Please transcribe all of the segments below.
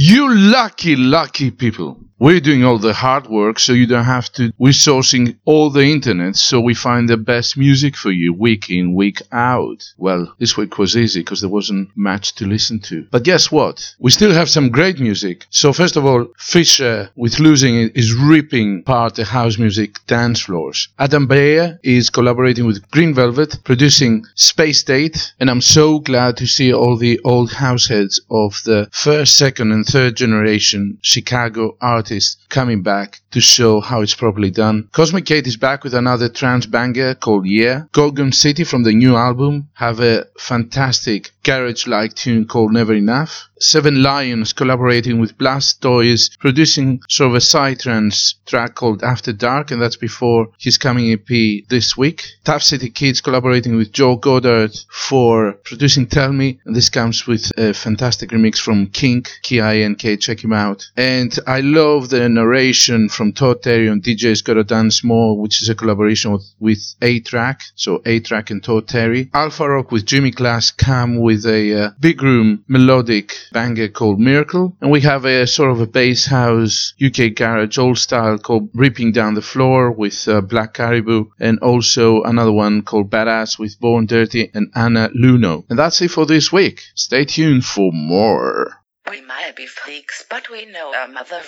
You lucky, lucky people. We're doing all the hard work so you don't have to. We're sourcing all the internet so we find the best music for you week in, week out. Well, this week was easy because there wasn't much to listen to. But guess what? We still have some great music. So first of all, Fisher with Losing It is ripping apart the house music dance floors. Adam Beyer is collaborating with Green Velvet, producing Space Date, and I'm so glad to see all the old house heads of the first, second, and third generation Chicago artists coming back to show how it's properly done. Cosmic Gate is back with another trance banger called Yeah. Gorgon City from the new album have a fantastic garage-like tune called Never Enough. Seven Lions collaborating with Blastoyz, producing sort of a psytrance track called After Dark, and that's before his coming EP this week. Tough City Kids collaborating with Joe Goddard for producing Tell Me, and this comes with a fantastic remix from Kink, K-I-N-K, check him out. And I love the narration from Todd Terry on DJ's Gotta Dance More, which is a collaboration with, with A-Trak, so A-Trak and Todd Terry. Alpharock with Jimmy Clash come with a uh, big room melodic banger called Miracle. And we have a sort of a bass house UK garage old style called Ripping Down the Floor with uh, Black Caribou and also another one called Badass with Born Dirty and Anna Lunoe. And that's it for this week. Stay tuned for more. We might be freaks, but we know our mother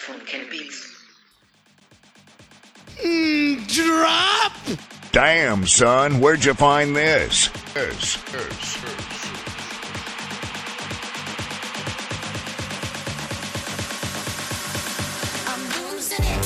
be. Drop! Damn, son, where'd you find this? This, this, this. I'm losing it.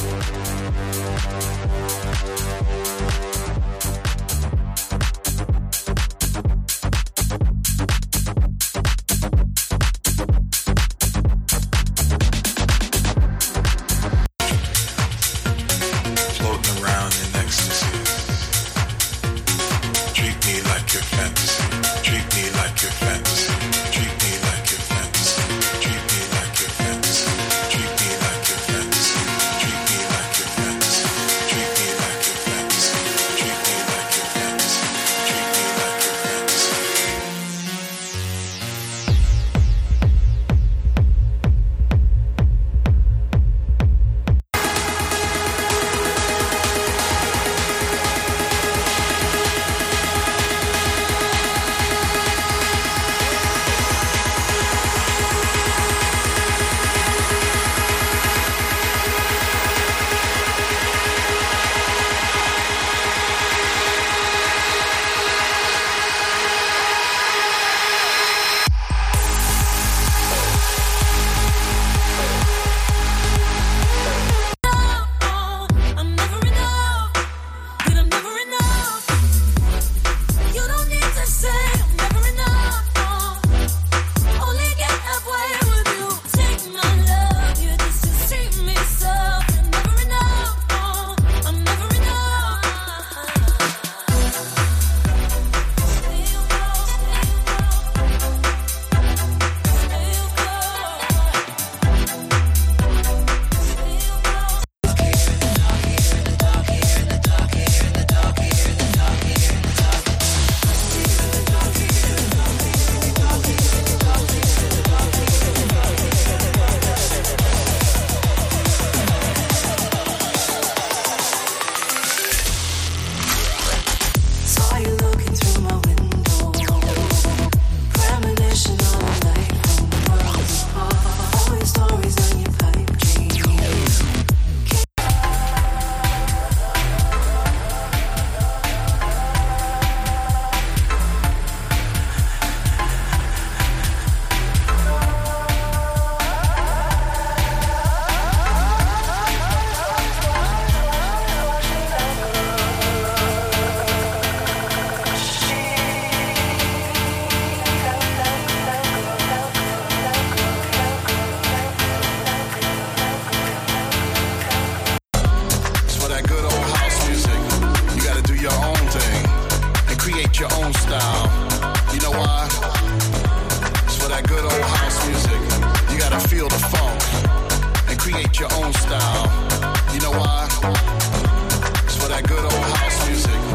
Create your own style. You know why? It's for that good old house music.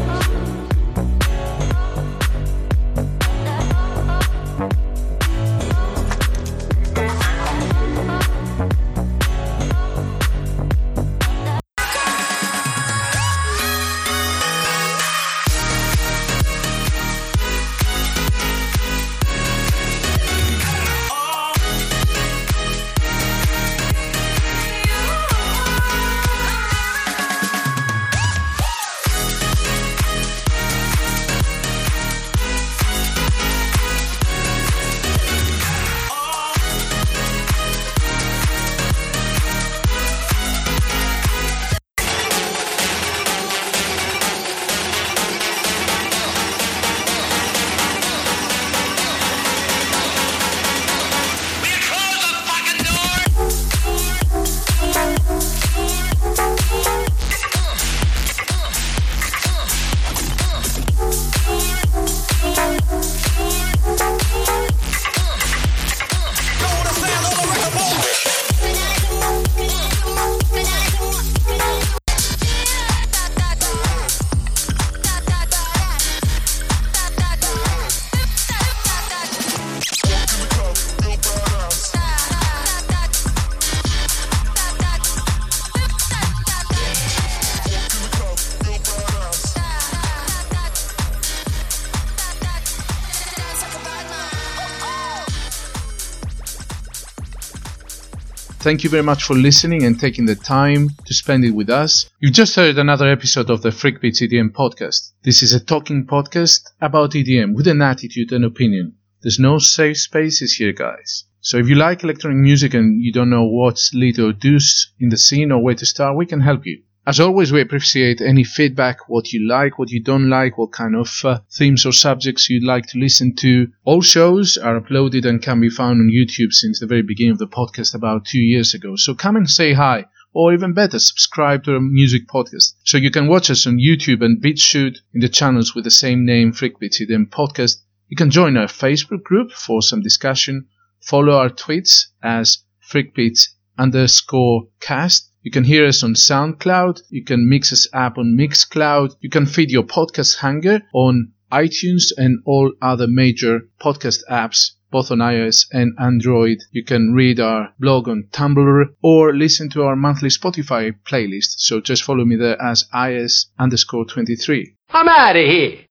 Thank you very much for listening and taking the time to spend it with us. You've just heard another episode of the Freakbeats EDM podcast. This is a talking podcast about EDM with an attitude and opinion. There's no safe spaces here, guys. So if you like electronic music and you don't know what's lit or in the scene or where to start, we can help you. As always, we appreciate any feedback, what you like, what you don't like, what kind of uh, themes or subjects you'd like to listen to. All shows are uploaded and can be found on YouTube since the very beginning of the podcast about two years ago. So come and say hi, or even better, subscribe to our music podcast. So you can watch us on YouTube and BitChute in the channels with the same name, Freakbeats EDM Podcast. You can join our Facebook group for some discussion, follow our tweets as Freakbeats underscore cast. You can hear us on SoundCloud. You can mix us up on Mixcloud. You can feed your podcast hunger on iTunes and all other major podcast apps, both on iOS and Android. You can read our blog on Tumblr or listen to our monthly Spotify playlist. So just follow me there as is underscore 23. I'm out of here.